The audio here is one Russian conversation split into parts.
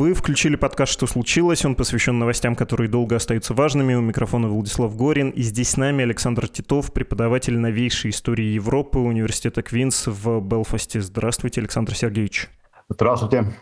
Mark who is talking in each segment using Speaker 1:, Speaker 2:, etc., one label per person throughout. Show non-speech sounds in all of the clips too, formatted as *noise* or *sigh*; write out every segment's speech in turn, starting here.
Speaker 1: Вы включили подкаст «Что случилось?». Он посвящен новостям, которые долго остаются важными. У микрофона Владислав Горин. И здесь с нами Александр Титов, преподаватель новейшей истории Европы Университета Квинс в Белфасте. Здравствуйте, Александр Сергеевич.
Speaker 2: Здравствуйте.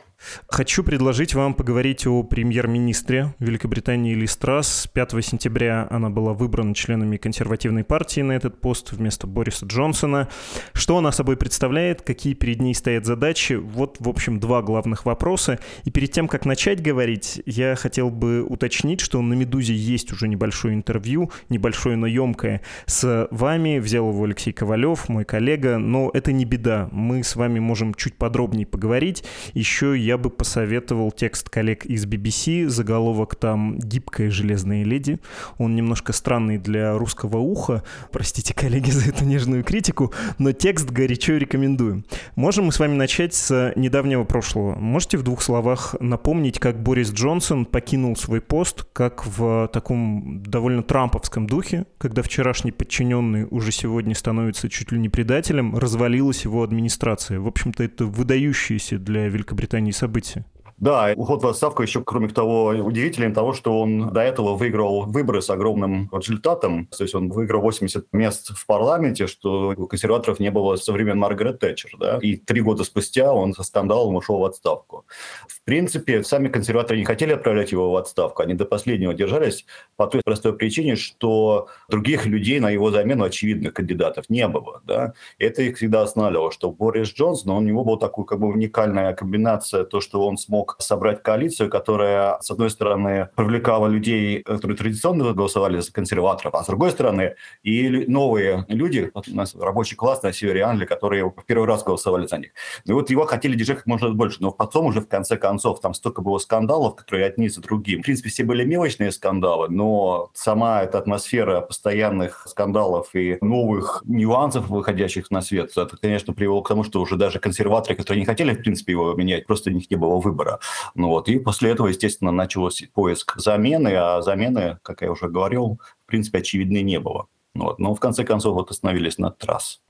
Speaker 1: Хочу предложить вам поговорить о премьер-министре Великобритании Ли Страс. 5 сентября она была выбрана членами консервативной партии на этот пост вместо Бориса Джонсона. Что она собой представляет, какие перед ней стоят задачи? Вот, в общем, два главных вопроса. И перед тем, как начать говорить, я хотел бы уточнить, что на «Медузе» есть уже небольшое интервью, небольшое, но емкое, с вами. Взял его Алексей Ковалев, мой коллега, но это не беда. Мы с вами можем чуть подробнее поговорить. Еще я бы посоветовал текст коллег из BBC, заголовок там «Гибкая железная леди». Он немножко странный для русского уха, простите, коллеги, *laughs* за эту нежную критику, но текст горячо рекомендую. Можем мы с вами начать с недавнего прошлого. Можете в двух словах напомнить, как Борис Джонсон покинул свой пост, как в таком довольно трамповском духе, когда вчерашний подчиненный уже сегодня становится чуть ли не предателем, развалилась его администрация. В общем-то, это выдающиеся для Великобритании событие.
Speaker 2: Да, уход в отставку еще, кроме того, удивителен того, что он до этого выиграл выборы с огромным результатом. То есть он выиграл 80 мест в парламенте, что у консерваторов не было со времен Маргарет Тэтчер. Да? И три года спустя он со скандалом ушел в отставку. В принципе, сами консерваторы не хотели отправлять его в отставку. Они до последнего держались по той простой причине, что других людей на его замену, очевидных кандидатов, не было. Да? Это их всегда останавливало, что Борис Джонсон, у него была такая как бы уникальная комбинация, то, что он смог смог собрать коалицию, которая, с одной стороны, привлекала людей, которые традиционно голосовали за консерваторов, а с другой стороны, и новые люди, у нас рабочий класс на севере Англии, которые в первый раз голосовали за них. И вот его хотели держать как можно больше, но потом уже в конце концов там столько было скандалов, которые одни за другим. В принципе, все были мелочные скандалы, но сама эта атмосфера постоянных скандалов и новых нюансов, выходящих на свет, это, конечно, привело к тому, что уже даже консерваторы, которые не хотели, в принципе, его менять, просто у них не было выбора. Ну вот, и после этого, естественно, начался поиск замены, а замены, как я уже говорил, в принципе, очевидной не было. Ну вот, но в конце концов вот остановились на трасс.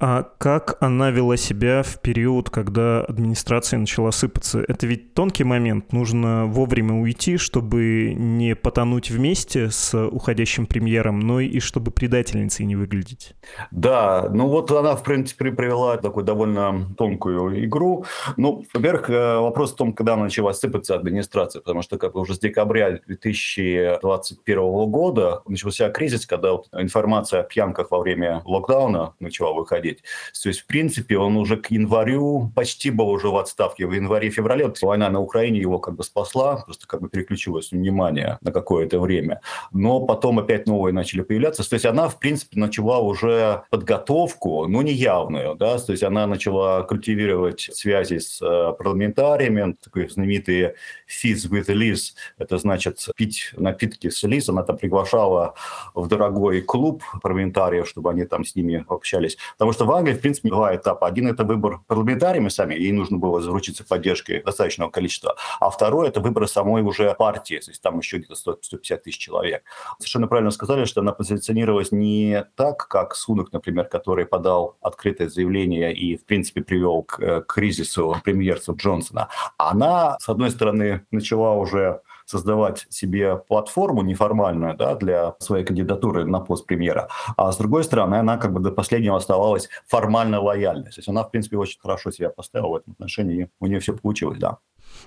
Speaker 1: А как она вела себя в период, когда администрация начала сыпаться? Это ведь тонкий момент. Нужно вовремя уйти, чтобы не потонуть вместе с уходящим премьером, но и чтобы предательницей не выглядеть.
Speaker 2: Да, ну вот она, в принципе, привела такую довольно тонкую игру. Ну, во-первых, э, вопрос в том, когда начала сыпаться администрация, потому что как бы уже с декабря 2021 года начался кризис, когда вот информация о пьянках во время локдауна начала выходить происходить. То есть, в принципе, он уже к январю почти был уже в отставке. В январе-феврале вот война на Украине его как бы спасла, просто как бы переключилось внимание на какое-то время. Но потом опять новые начали появляться. То есть она, в принципе, начала уже подготовку, но не явную. Да? То есть она начала культивировать связи с э, парламентариями, такие знаменитые «Fizz with Liz», это значит пить напитки с Лиз. Она там приглашала в дорогой клуб парламентариев, чтобы они там с ними общались. Потому что что в Англии, в принципе, два этапа. Один – это выбор парламентариями сами, ей нужно было заручиться поддержкой достаточного количества. А второй – это выбор самой уже партии, то есть там еще где-то 150 тысяч человек. Совершенно правильно сказали, что она позиционировалась не так, как Сунок, например, который подал открытое заявление и, в принципе, привел к, э, кризису премьерства Джонсона. Она, с одной стороны, начала уже создавать себе платформу неформальную да, для своей кандидатуры на пост премьера, а с другой стороны, она как бы до последнего оставалась формально лояльной. То есть она, в принципе, очень хорошо себя поставила в этом отношении, и у нее все получилось, да.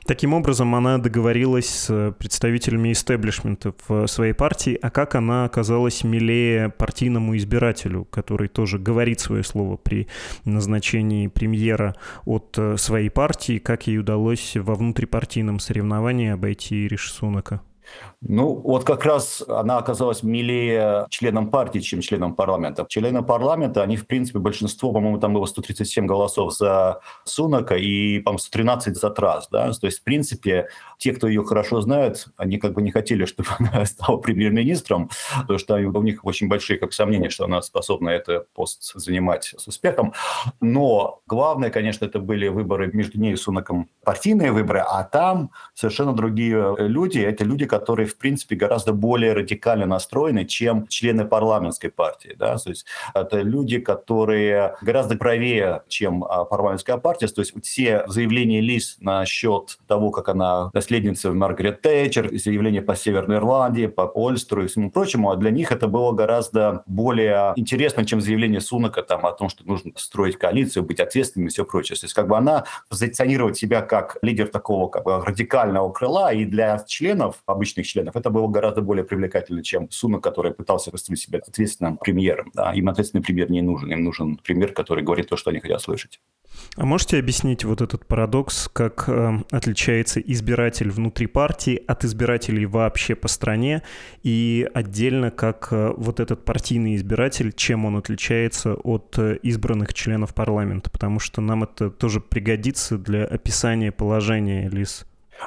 Speaker 1: Таким образом, она договорилась с представителями истеблишмента в своей партии, а как она оказалась милее партийному избирателю, который тоже говорит свое слово при назначении премьера от э, своей партии, как ей удалось во внутрипартийном соревновании обойти Риши Сунака?
Speaker 2: Ну, вот как раз она оказалась милее членам партии, чем членам парламента. Члены парламента, они, в принципе, большинство, по-моему, там было 137 голосов за Сунака и, по-моему, 113 за Трас, да, то есть, в принципе, те, кто ее хорошо знают, они как бы не хотели, *laughs* чтобы она стала премьер-министром, потому что у них очень большие как сомнения, что она способна этот пост занимать с успехом. Но главное, конечно, это были выборы между ней и Сунаком, партийные выборы, а там совершенно другие люди. Это люди, которые, в принципе, гораздо более радикально настроены, чем члены парламентской партии. Да? То есть это люди, которые гораздо правее, чем а, парламентская партия. То есть все заявления Лис насчет того, как она наследница Маргарет Тэтчер, заявления по Северной Ирландии, по Ольстеру и всему прочему, а для них это было гораздо более интересно, чем заявление Сунака там, о том, что нужно строить коалицию, быть ответственным и все прочее. То есть как бы она позиционировать себя как лидер такого как бы радикального крыла, и для членов, обычных членов, это было гораздо более привлекательно, чем Сунак, который пытался выставить себя ответственным премьером. Да. Им ответственный премьер не нужен, им нужен премьер, который говорит то, что они хотят слышать.
Speaker 1: А можете объяснить вот этот парадокс, как э, отличается избиратель внутри партии от избирателей вообще по стране, и отдельно как э, вот этот партийный избиратель, чем он отличается от э, избранных членов парламента? Потому что нам это тоже пригодится для описания положения ЛИС.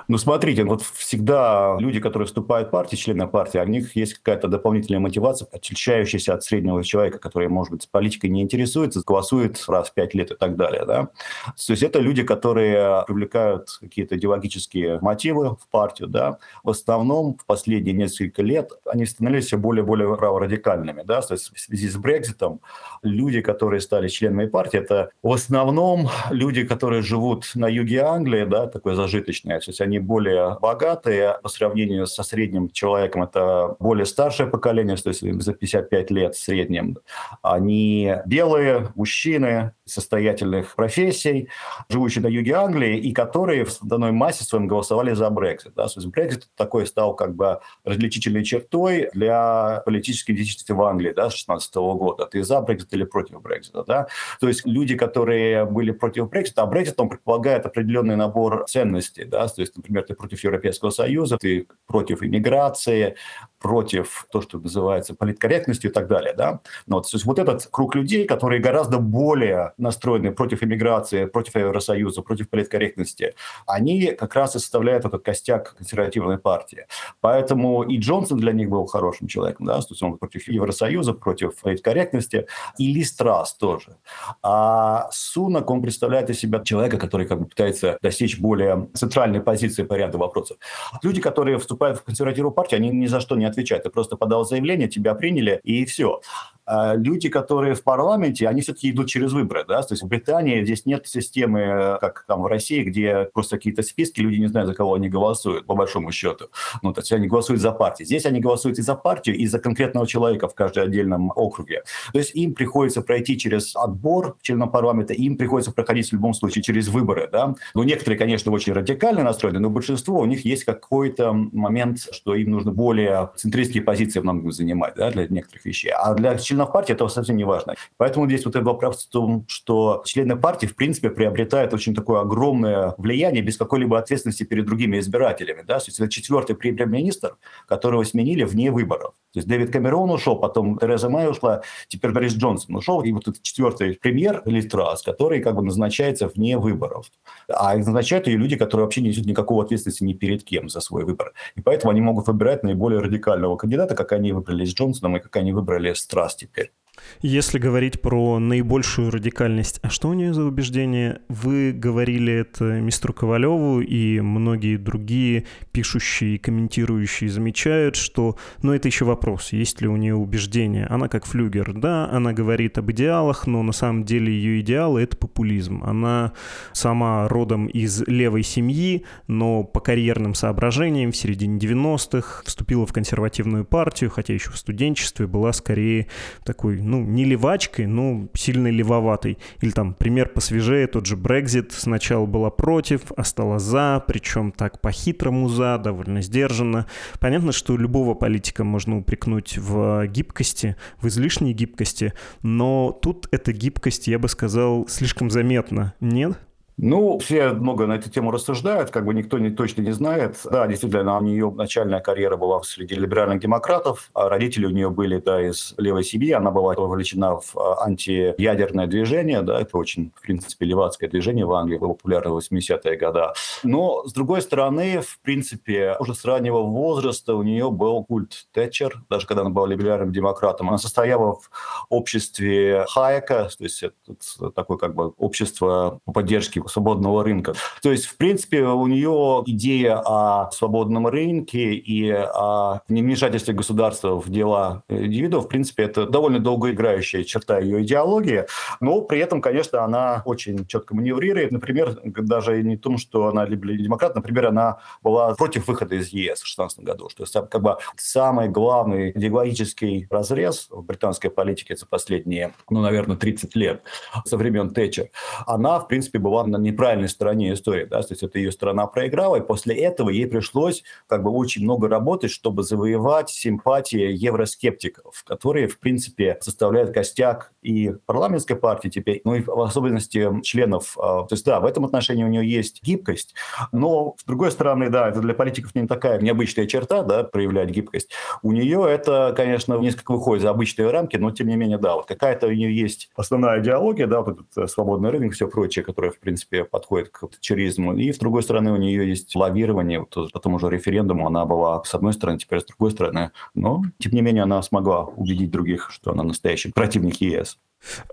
Speaker 2: Ну, смотрите, вот всегда люди, которые вступают в партию, члены партии, у них есть какая-то дополнительная мотивация, отличающаяся от среднего человека, который, может быть, политикой не интересуется, голосует раз в пять лет и так далее. Да? То есть это люди, которые привлекают какие-то идеологические мотивы в партию. Да? В основном в последние несколько лет они становились все более и более праворадикальными. Да? То есть в связи с Брекзитом люди, которые стали членами партии, это в основном люди, которые живут на юге Англии, да, такой зажиточный, то есть они более богатые по сравнению со средним человеком. Это более старшее поколение, то есть за 55 лет в среднем. Они белые, мужчины, состоятельных профессий, живущие на юге Англии, и которые в данной массе своем голосовали за Брексит. Да? То есть Брексит такой стал как бы различительной чертой для политической деятельности в Англии да, с 16 года. Ты за Брексит или против Брексита. Да? То есть люди, которые были против Брексита, а Брексит, он предполагает определенный набор ценностей. Да? То есть, например, ты против Европейского Союза, ты против иммиграции, против то, что называется политкорректностью и так далее. Да? Но, то есть вот этот круг людей, которые гораздо более настроены против иммиграции, против Евросоюза, против политкорректности, они как раз и составляют этот костяк консервативной партии. Поэтому и Джонсон для них был хорошим человеком, да, то есть он против Евросоюза, против политкорректности, и Ли Страс тоже. А Сунак, он представляет из себя человека, который как бы пытается достичь более центральной позиции по ряду вопросов. Люди, которые вступают в консервативную партию, они ни за что не отвечают. Ты просто подал заявление, тебя приняли, и все. А люди, которые в парламенте, они все-таки идут через выборы. Да? То есть в Британии здесь нет системы, как там в России, где просто какие-то списки, люди не знают, за кого они голосуют, по большому счету. Ну, то есть они голосуют за партию. Здесь они голосуют и за партию, и за конкретного человека в каждом отдельном округе. То есть им приходится пройти через отбор членов парламента, им приходится проходить в любом случае через выборы. Да? Ну, некоторые, конечно, очень радикально настроены, но большинство у них есть какой-то момент, что им нужно более центристские позиции много занимать да, для некоторых вещей. А для членов партии это совсем не важно. Поэтому здесь вот вопрос в том, что члены партии, в принципе, приобретают очень такое огромное влияние без какой-либо ответственности перед другими избирателями. Да? То есть это четвертый премьер-министр, которого сменили вне выборов. То есть Дэвид Камерон ушел, потом Тереза Мэй ушла, теперь Борис Джонсон ушел, и вот этот четвертый премьер Литрас, который как бы назначается вне выборов. А назначают ее люди, которые вообще не несут никакого ответственности ни перед кем за свой выбор. И поэтому они могут выбирать наиболее радикального кандидата, как они выбрали с Джонсоном и как они выбрали Страс теперь.
Speaker 1: Если говорить про наибольшую радикальность, а что у нее за убеждение? Вы говорили это мистеру Ковалеву, и многие другие пишущие и комментирующие замечают, что, ну, это еще вопрос, есть ли у нее убеждение. Она как флюгер, да, она говорит об идеалах, но на самом деле ее идеалы — это популизм. Она сама родом из левой семьи, но по карьерным соображениям в середине 90-х вступила в консервативную партию, хотя еще в студенчестве была скорее такой ну, не левачкой, но сильно левоватой. Или там пример посвежее, тот же Брекзит сначала была против, а стала за, причем так по-хитрому за, довольно сдержанно. Понятно, что любого политика можно упрекнуть в гибкости, в излишней гибкости, но тут эта гибкость, я бы сказал, слишком заметна, нет?
Speaker 2: Ну, все много на эту тему рассуждают, как бы никто не, точно не знает. Да, действительно, у нее начальная карьера была среди либеральных демократов, а родители у нее были да, из левой семьи, она была вовлечена в а, антиядерное движение, да, это очень, в принципе, левацкое движение в Англии, было популярно в 80-е годы. Но, с другой стороны, в принципе, уже с раннего возраста у нее был культ Тэтчер, даже когда она была либеральным демократом. Она состояла в обществе Хайека, то есть это такое как бы общество по поддержке свободного рынка. То есть, в принципе, у нее идея о свободном рынке и о невмешательстве государства в дела индивидуов, в принципе, это довольно долгоиграющая черта ее идеологии, но при этом, конечно, она очень четко маневрирует. Например, даже не том, что она демократ, например, она была против выхода из ЕС в 2016 году, что как бы самый главный идеологический разрез в британской политике за последние, ну, наверное, 30 лет со времен Тэтчер, она, в принципе, была на неправильной стороне истории, да, то есть это ее страна проиграла, и после этого ей пришлось как бы очень много работать, чтобы завоевать симпатии евроскептиков, которые, в принципе, составляют костяк и парламентской партии теперь, ну и в особенности членов. А, то есть, да, в этом отношении у нее есть гибкость, но, с другой стороны, да, это для политиков не такая необычная черта, да, проявлять гибкость. У нее это, конечно, несколько выходит за обычные рамки, но, тем не менее, да, вот какая-то у нее есть основная идеология, да, вот этот э, свободный рынок, все прочее, которое, в принципе, подходит к тачеризму. И, с другой стороны, у нее есть лавирование. Вот по тому же референдуму она была с одной стороны, теперь с другой стороны. Но, тем не менее, она смогла убедить других, что она настоящий противник ЕС.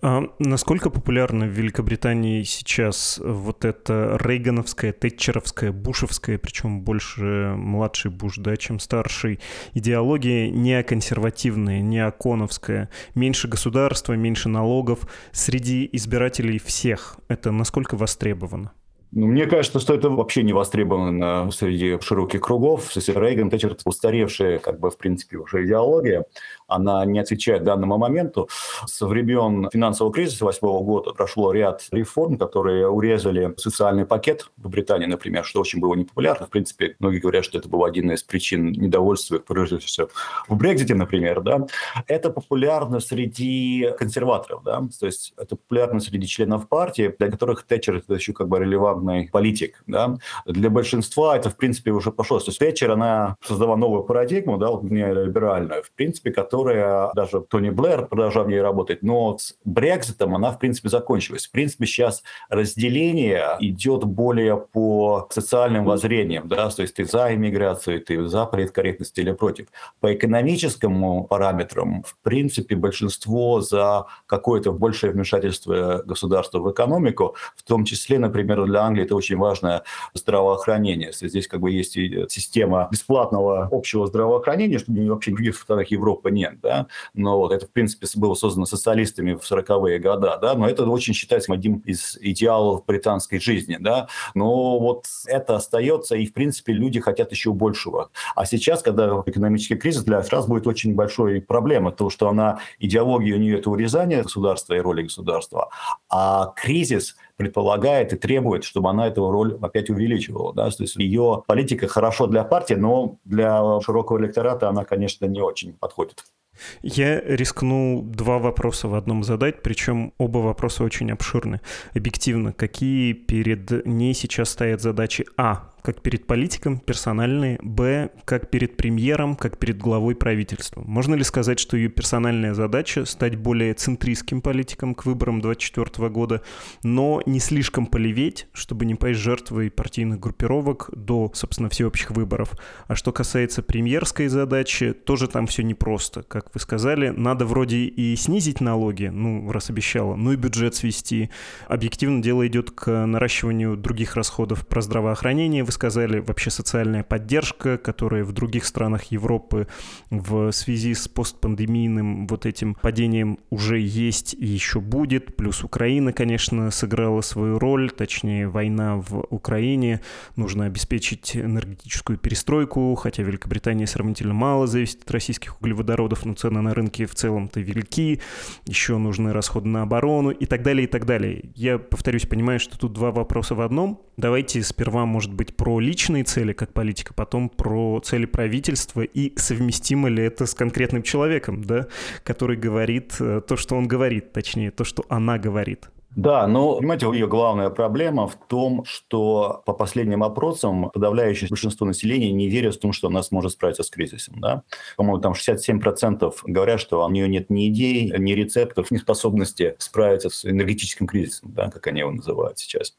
Speaker 1: А насколько популярна в Великобритании сейчас вот эта рейгановская, тэтчеровская, бушевская, причем больше младший Буш, да, чем старший, идеология неоконсервативная, неоконовская, меньше государства, меньше налогов среди избирателей всех? Это насколько востребовано?
Speaker 2: Ну, мне кажется, что это вообще не востребовано среди широких кругов. Рейган, Тэтчер – устаревшая, как бы, в принципе, уже идеология она не отвечает данному моменту. Со времен финансового кризиса 2008 года прошло ряд реформ, которые урезали социальный пакет в Британии, например, что очень было непопулярно. В принципе, многие говорят, что это был один из причин недовольства, всего, в Брекзите, например. Да? Это популярно среди консерваторов, да? то есть это популярно среди членов партии, для которых Тэтчер это еще как бы релевантный политик. Да? Для большинства это, в принципе, уже пошло. То есть Тэтчер, она создала новую парадигму, да, вот неолиберальную, в принципе, которая которая даже Тони Блэр продолжал в ней работать, но с Брекзитом она, в принципе, закончилась. В принципе, сейчас разделение идет более по социальным воззрениям, да, то есть ты за иммиграцию, ты за политкорректность или против. По экономическому параметрам, в принципе, большинство за какое-то большее вмешательство государства в экономику, в том числе, например, для Англии это очень важное здравоохранение. Здесь как бы есть система бесплатного общего здравоохранения, что вообще в других странах Европы нет момент, да, но вот это, в принципе, было создано социалистами в 40-е годы, да, но это очень считается одним из идеалов британской жизни, да, но вот это остается, и, в принципе, люди хотят еще большего. А сейчас, когда экономический кризис, для раз будет очень большой проблемой, то, что она, идеология у нее это урезание государства и роли государства, а кризис предполагает и требует, чтобы она эту роль опять увеличивала. Да? То есть ее политика хорошо для партии, но для широкого электората она, конечно, не очень подходит.
Speaker 1: Я рискну два вопроса в одном задать, причем оба вопроса очень обширны. Объективно, какие перед ней сейчас стоят задачи А как перед политиком персональные, б, как перед премьером, как перед главой правительства. Можно ли сказать, что ее персональная задача стать более центристским политиком к выборам 2024 года, но не слишком полеветь, чтобы не пасть жертвой партийных группировок до, собственно, всеобщих выборов. А что касается премьерской задачи, тоже там все непросто. Как вы сказали, надо вроде и снизить налоги, ну, раз обещала, ну и бюджет свести. Объективно дело идет к наращиванию других расходов про здравоохранение, вы сказали, вообще социальная поддержка, которая в других странах Европы в связи с постпандемийным вот этим падением уже есть и еще будет. Плюс Украина, конечно, сыграла свою роль, точнее, война в Украине. Нужно обеспечить энергетическую перестройку, хотя Великобритания сравнительно мало зависит от российских углеводородов, но цены на рынке в целом-то велики. Еще нужны расходы на оборону и так далее, и так далее. Я, повторюсь, понимаю, что тут два вопроса в одном. Давайте сперва, может быть, про личные цели как политика, потом про цели правительства и совместимо ли это с конкретным человеком, да, который говорит э, то, что он говорит, точнее, то, что она говорит.
Speaker 2: Да, но, понимаете, ее главная проблема в том, что по последним опросам подавляющее большинство населения не верит в том, что она сможет справиться с кризисом. Да? По-моему, там 67% говорят, что у нее нет ни идей, ни рецептов, ни способности справиться с энергетическим кризисом, да, как они его называют сейчас.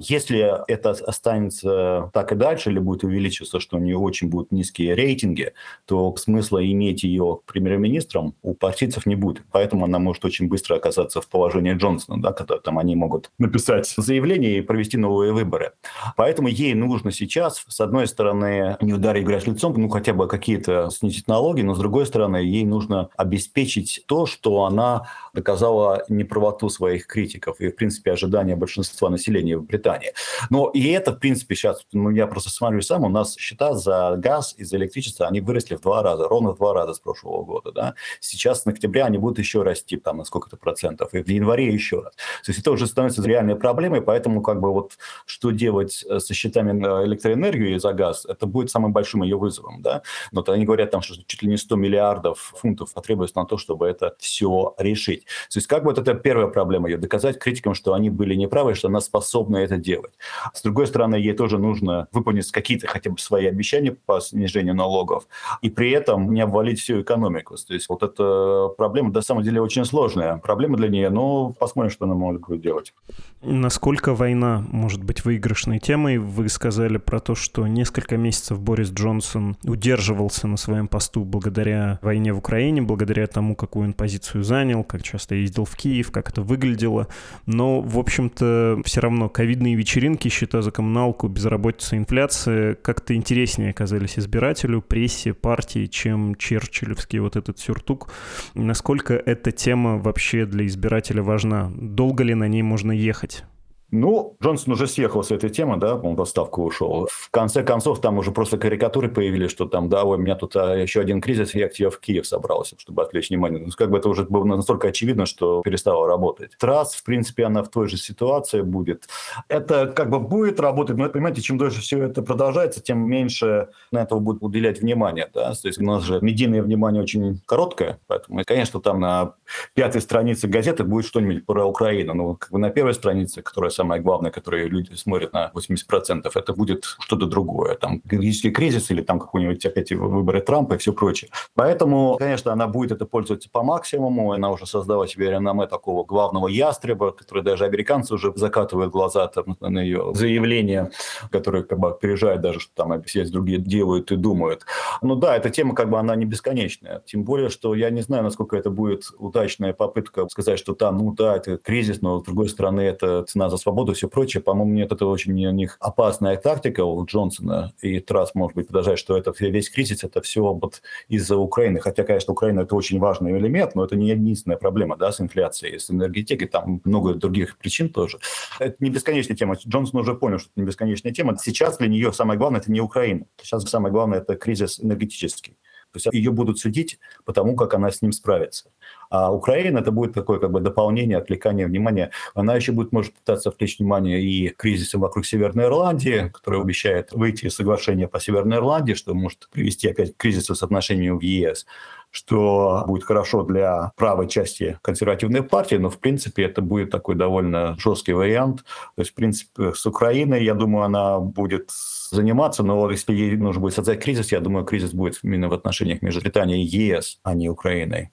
Speaker 2: Если это останется так и дальше, или будет увеличиваться, что у нее очень будут низкие рейтинги, то смысла иметь ее премьер-министром у партийцев не будет. Поэтому она может очень быстро оказаться в положении Джонсона, да, когда там они могут написать заявление и провести новые выборы. Поэтому ей нужно сейчас, с одной стороны, не ударить грязь лицом, ну хотя бы какие-то снизить налоги, но с другой стороны, ей нужно обеспечить то, что она доказала неправоту своих критиков и, в принципе, ожидания большинства населения в Британии. Но и это, в принципе, сейчас, ну, я просто смотрю сам, у нас счета за газ и за электричество, они выросли в два раза, ровно в два раза с прошлого года, да. Сейчас на октябре они будут еще расти там на сколько-то процентов, и в январе еще раз. То есть это уже становится реальной проблемой, поэтому как бы вот что делать э, со счетами на электроэнергию за газ, это будет самым большим ее вызовом, да. Но они говорят там, что чуть ли не 100 миллиардов фунтов потребуется на то, чтобы это все решить. То есть как бы вот это первая проблема ее, доказать критикам, что они были неправы, что она способна это делать. С другой стороны, ей тоже нужно выполнить какие-то хотя бы свои обещания по снижению налогов, и при этом не обвалить всю экономику. То есть вот эта проблема, на самом деле, очень сложная. Проблема для нее, но посмотрим, что она может будет делать.
Speaker 1: Насколько война может быть выигрышной темой? Вы сказали про то, что несколько месяцев Борис Джонсон удерживался на своем посту благодаря войне в Украине, благодаря тому, какую он позицию занял, как часто ездил в Киев, как это выглядело. Но, в общем-то, все равно ковидные вечеринки, счета за коммуналку, безработица, инфляция как-то интереснее оказались избирателю, прессе, партии, чем черчиллевский вот этот сюртук. Насколько эта тема вообще для избирателя важна? Долго ли на ней можно ехать?
Speaker 2: Ну, Джонсон уже съехал с этой темы, да, он в отставку ушел. В конце концов, там уже просто карикатуры появились, что там, да, у меня тут а, еще один кризис, я к тебе в Киев собрался, чтобы отвлечь внимание. Ну, как бы это уже было настолько очевидно, что перестало работать. Трасс, в принципе, она в той же ситуации будет. Это как бы будет работать, но, понимаете, чем дольше все это продолжается, тем меньше на этого будет уделять внимание, да. То есть у нас же медийное внимание очень короткое, поэтому, конечно, там на пятой странице газеты будет что-нибудь про Украину, но как бы на первой странице, которая самое главное, которое люди смотрят на 80%, это будет что-то другое. Там экономический кризис или там какой-нибудь опять выборы Трампа и все прочее. Поэтому, конечно, она будет это пользоваться по максимуму. Она уже создала себе реноме такого главного ястреба, который даже американцы уже закатывают глаза там, на ее заявления, которые как бы опережают даже, что там все другие делают и думают. Ну да, эта тема как бы она не бесконечная. Тем более, что я не знаю, насколько это будет удачная попытка сказать, что там, ну да, это кризис, но с другой стороны, это цена за свободу и все прочее. По-моему, нет, это очень у них опасная тактика у Джонсона и Трасс, может быть, продолжает, что это весь кризис, это все вот из-за Украины. Хотя, конечно, Украина – это очень важный элемент, но это не единственная проблема да, с инфляцией, с энергетикой, там много других причин тоже. Это не бесконечная тема. Джонсон уже понял, что это не бесконечная тема. Сейчас для нее самое главное – это не Украина. Сейчас самое главное – это кризис энергетический. То есть ее будут судить по тому, как она с ним справится. А Украина это будет такое как бы дополнение, отвлекание внимания. Она еще будет, может, пытаться отвлечь внимание и кризисом вокруг Северной Ирландии, который обещает выйти из соглашения по Северной Ирландии, что может привести опять к кризису с отношениями в ЕС что будет хорошо для правой части консервативной партии, но, в принципе, это будет такой довольно жесткий вариант. То есть, в принципе, с Украиной, я думаю, она будет заниматься, но если ей нужно будет создать кризис, я думаю, кризис будет именно в отношениях между Британией и ЕС, а не Украиной.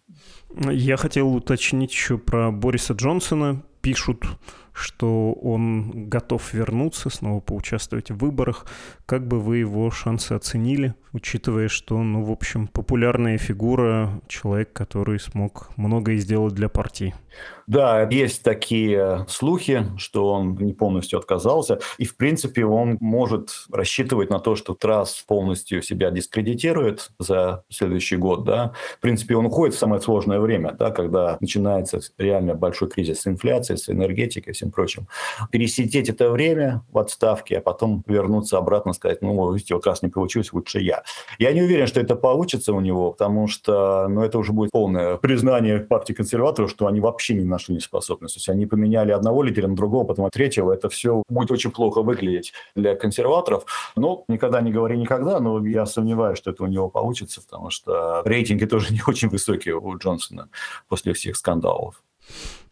Speaker 1: Я хотел уточнить еще про Бориса Джонсона. Пишут, что он готов вернуться, снова поучаствовать в выборах. Как бы вы его шансы оценили, учитывая, что, ну, в общем, популярная фигура, человек, который смог многое сделать для партии?
Speaker 2: Да, есть такие слухи, что он не полностью отказался. И, в принципе, он может рассчитывать на то, что Трасс полностью себя дискредитирует за следующий год. Да? В принципе, он уходит в самое сложное время, да, когда начинается реально большой кризис с инфляцией, с энергетикой и всем прочим. Пересидеть это время в отставке, а потом вернуться обратно сказать, ну, видите, вот раз не получилось, лучше я. Я не уверен, что это получится у него, потому что ну, это уже будет полное признание партии консерваторов, что они вообще ни на что не способны. То есть они поменяли одного лидера на другого, потом третьего. Это все будет очень плохо выглядеть для консерваторов. Но никогда не говори никогда, но я сомневаюсь, что это у него получится, потому что рейтинги тоже *laughs* не очень высокие у Джонсона после всех скандалов.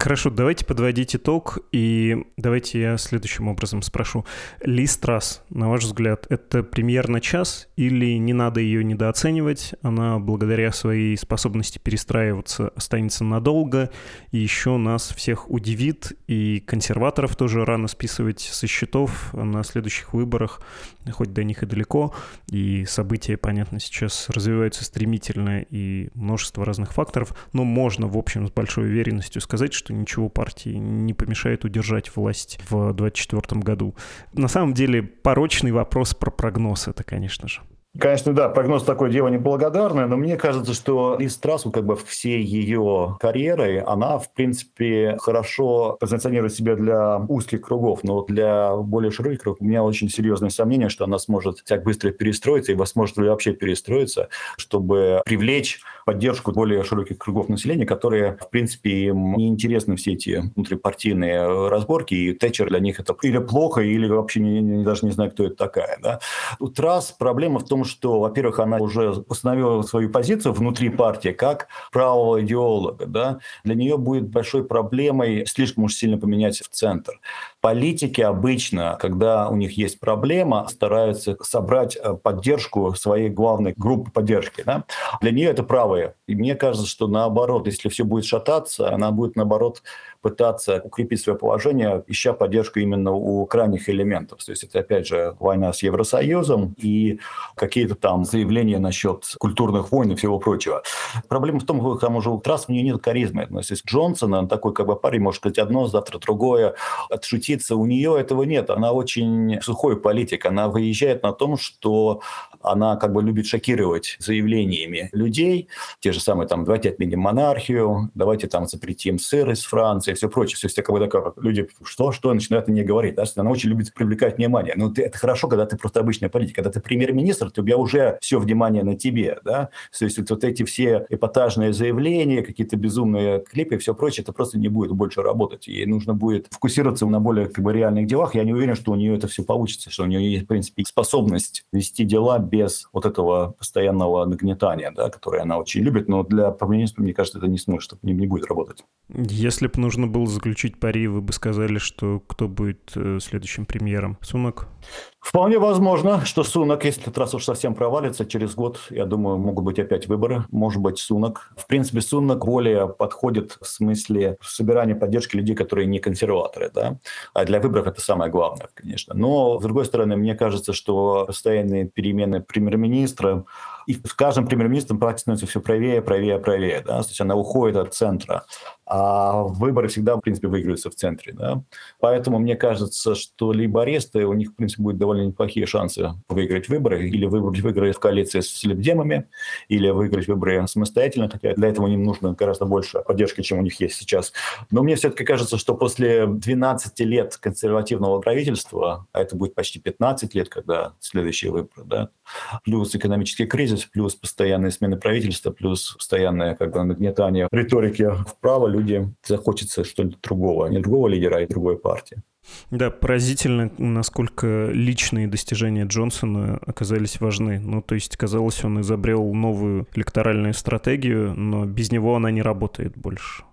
Speaker 1: Хорошо, давайте подводить итог, и давайте я следующим образом спрошу. Ли Страс, на ваш взгляд, это премьер на час или не надо ее недооценивать? Она благодаря своей способности перестраиваться останется надолго, и еще нас всех удивит, и консерваторов тоже рано списывать со счетов на следующих выборах, хоть до них и далеко, и события, понятно, сейчас развиваются стремительно, и множество разных факторов, но можно, в общем, с большой уверенностью сказать, что ничего партии не помешает удержать власть в 2024 году. На самом деле, порочный вопрос про прогноз это, конечно же.
Speaker 2: Конечно, да, прогноз такое дело неблагодарное, но мне кажется, что Лиз Трасс, как бы всей ее карьерой, она, в принципе, хорошо позиционирует себя для узких кругов, но для более широких кругов у меня очень серьезные сомнения, что она сможет так быстро перестроиться и ли вообще перестроиться, чтобы привлечь поддержку более широких кругов населения, которые, в принципе, им не интересны все эти внутрипартийные разборки, и Тэтчер для них это или плохо, или вообще не, не, даже не знаю, кто это такая. Да? У Трасс проблема в том, что, во-первых, она уже установила свою позицию внутри партии как правого идеолога. Да? Для нее будет большой проблемой слишком уж сильно поменять в центр. Политики обычно, когда у них есть проблема, стараются собрать э, поддержку своей главной группы поддержки. Да? Для нее это правое. И мне кажется, что наоборот, если все будет шататься, она будет наоборот пытаться укрепить свое положение, ища поддержку именно у крайних элементов. То есть это, опять же, война с Евросоюзом и какие-то там заявления насчет культурных войн и всего прочего. Проблема в том, что там уже Трасс у нее нет харизмы. То есть Джонсона, он такой как бы парень, может сказать одно, завтра другое, отшутиться. У нее этого нет. Она очень сухой политик. Она выезжает на том, что она как бы любит шокировать заявлениями людей. Те же самые там, давайте отменим монархию, давайте там запретим сыр из Франции, и все прочее. Все, все как бы так, люди, что, что, начинают не говорить. Да? Она очень любит привлекать внимание. Но ты, это хорошо, когда ты просто обычный политик. Когда ты премьер-министр, то у тебя уже все внимание на тебе. Да? То есть вот, вот эти все эпатажные заявления, какие-то безумные клипы и все прочее, это просто не будет больше работать. Ей нужно будет фокусироваться на более как бы, реальных делах. Я не уверен, что у нее это все получится, что у нее есть, в принципе, способность вести дела без вот этого постоянного нагнетания, да, которое она очень любит. Но для премьер-министра, мне кажется, это не сможет, не, не будет работать.
Speaker 1: Если бы нужно было заключить пари, вы бы сказали, что кто будет э, следующим премьером? Сунок?
Speaker 2: Вполне возможно, что Сунок, если этот раз уж совсем провалится, через год, я думаю, могут быть опять выборы. Может быть, Сунок. В принципе, Сунок более подходит в смысле собирания поддержки людей, которые не консерваторы. Да? А для выборов это самое главное, конечно. Но, с другой стороны, мне кажется, что постоянные перемены премьер-министра и с каждым премьер-министром партия становится все правее, правее, правее. Да? То есть она уходит от центра. А выборы всегда, в принципе, выигрываются в центре. Да? Поэтому мне кажется, что либо аресты, у них, в принципе, будет довольно неплохие шансы выиграть выборы, или выбрать выборы в коалиции с либдемами, или выиграть выборы самостоятельно, хотя для этого им нужно гораздо больше поддержки, чем у них есть сейчас. Но мне все-таки кажется, что после 12 лет консервативного правительства, а это будет почти 15 лет, когда следующие выборы, да, плюс экономический кризис, плюс постоянные смены правительства, плюс постоянное как бы, нагнетание риторики вправо, люди захочется что-нибудь другого, не другого лидера, а другой партии.
Speaker 1: Да, поразительно, насколько личные достижения Джонсона оказались важны. Ну, то есть, казалось, он изобрел новую электоральную стратегию, но без него она не работает больше.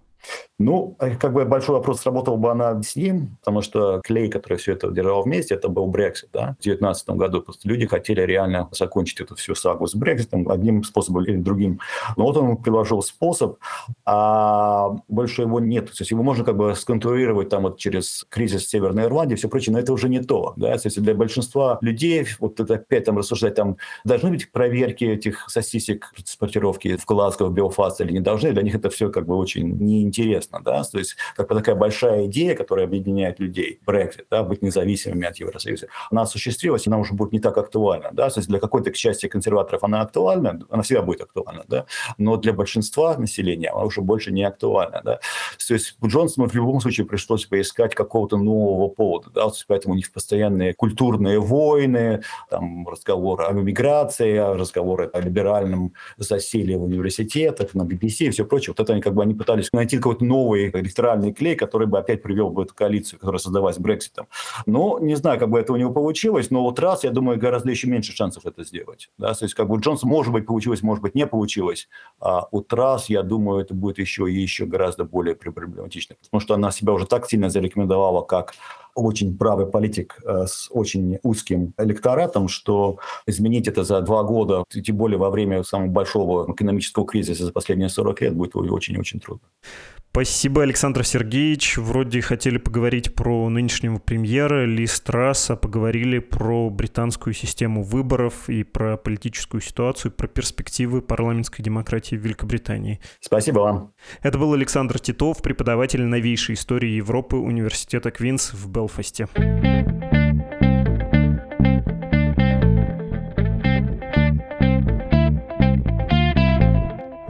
Speaker 2: Ну, э, как бы большой вопрос, сработала бы она с ним, потому что клей, который все это держал вместе, это был Brexit, да, в 2019 году. Просто люди хотели реально закончить эту всю сагу с Брекситом одним способом или другим. Но вот он приложил способ, а больше его нет. То есть его можно как бы сконструировать там вот через кризис Северной Ирландии и все прочее, но это уже не то. Да? То есть для большинства людей, вот это опять там рассуждать, там должны быть проверки этих сосисек транспортировки в Глазго, в Белфаст или не должны, для них это все как бы очень неинтересно интересно, да, то есть как бы такая большая идея, которая объединяет людей, Brexit, да, быть независимыми от Евросоюза, она осуществилась, она уже будет не так актуальна, да, то есть для какой-то части консерваторов она актуальна, она всегда будет актуальна, да, но для большинства населения она уже больше не актуальна, да, то есть Джонсону в любом случае пришлось поискать какого-то нового повода, да, поэтому у них постоянные культурные войны, там разговоры о миграции, разговоры о либеральном засилии в университетах, на BBC и все прочее, вот это они как бы они пытались найти какой-то новый электоральный клей, который бы опять привел бы эту коалицию, которая создавалась Брекситом. Но не знаю, как бы это у него получилось, но вот раз, я думаю, гораздо еще меньше шансов это сделать. Да? То есть как бы у Джонса, может быть, получилось, может быть, не получилось. А у Трасс, я думаю, это будет еще и еще гораздо более проблематично, потому что она себя уже так сильно зарекомендовала как очень правый политик э, с очень узким электоратом, что изменить это за два года, тем более во время самого большого экономического кризиса за последние 40 лет, будет очень-очень трудно.
Speaker 1: Спасибо, Александр Сергеевич. Вроде хотели поговорить про нынешнего премьера Ли Страс, а поговорили про британскую систему выборов и про политическую ситуацию, про перспективы парламентской демократии в Великобритании.
Speaker 2: Спасибо вам.
Speaker 1: Это был Александр Титов, преподаватель новейшей истории Европы Университета Квинс в Белфасте.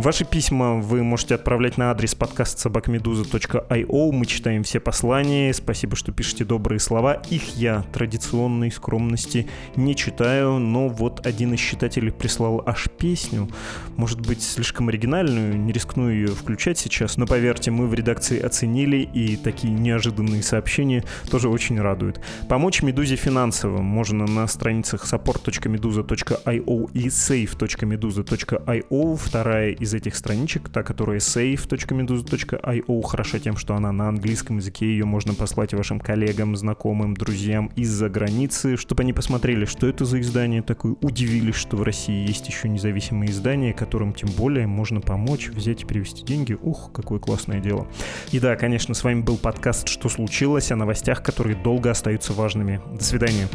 Speaker 1: Ваши письма вы можете отправлять на адрес подкаст собакмедуза.io. Мы читаем все послания. Спасибо, что пишете добрые слова. Их я традиционной скромности не читаю, но вот один из читателей прислал аж песню. Может быть, слишком оригинальную, не рискну ее включать сейчас, но поверьте, мы в редакции оценили, и такие неожиданные сообщения тоже очень радуют. Помочь Медузе финансово можно на страницах support.meduza.io и save.meduza.io. Вторая из из этих страничек, та, которая save.meduza.io, хороша тем, что она на английском языке, ее можно послать вашим коллегам, знакомым, друзьям из-за границы, чтобы они посмотрели, что это за издание такое, удивились, что в России есть еще независимые издания, которым тем более можно помочь, взять и перевести деньги. Ух, какое классное дело. И да, конечно, с вами был подкаст «Что случилось?» о новостях, которые долго остаются важными. До свидания.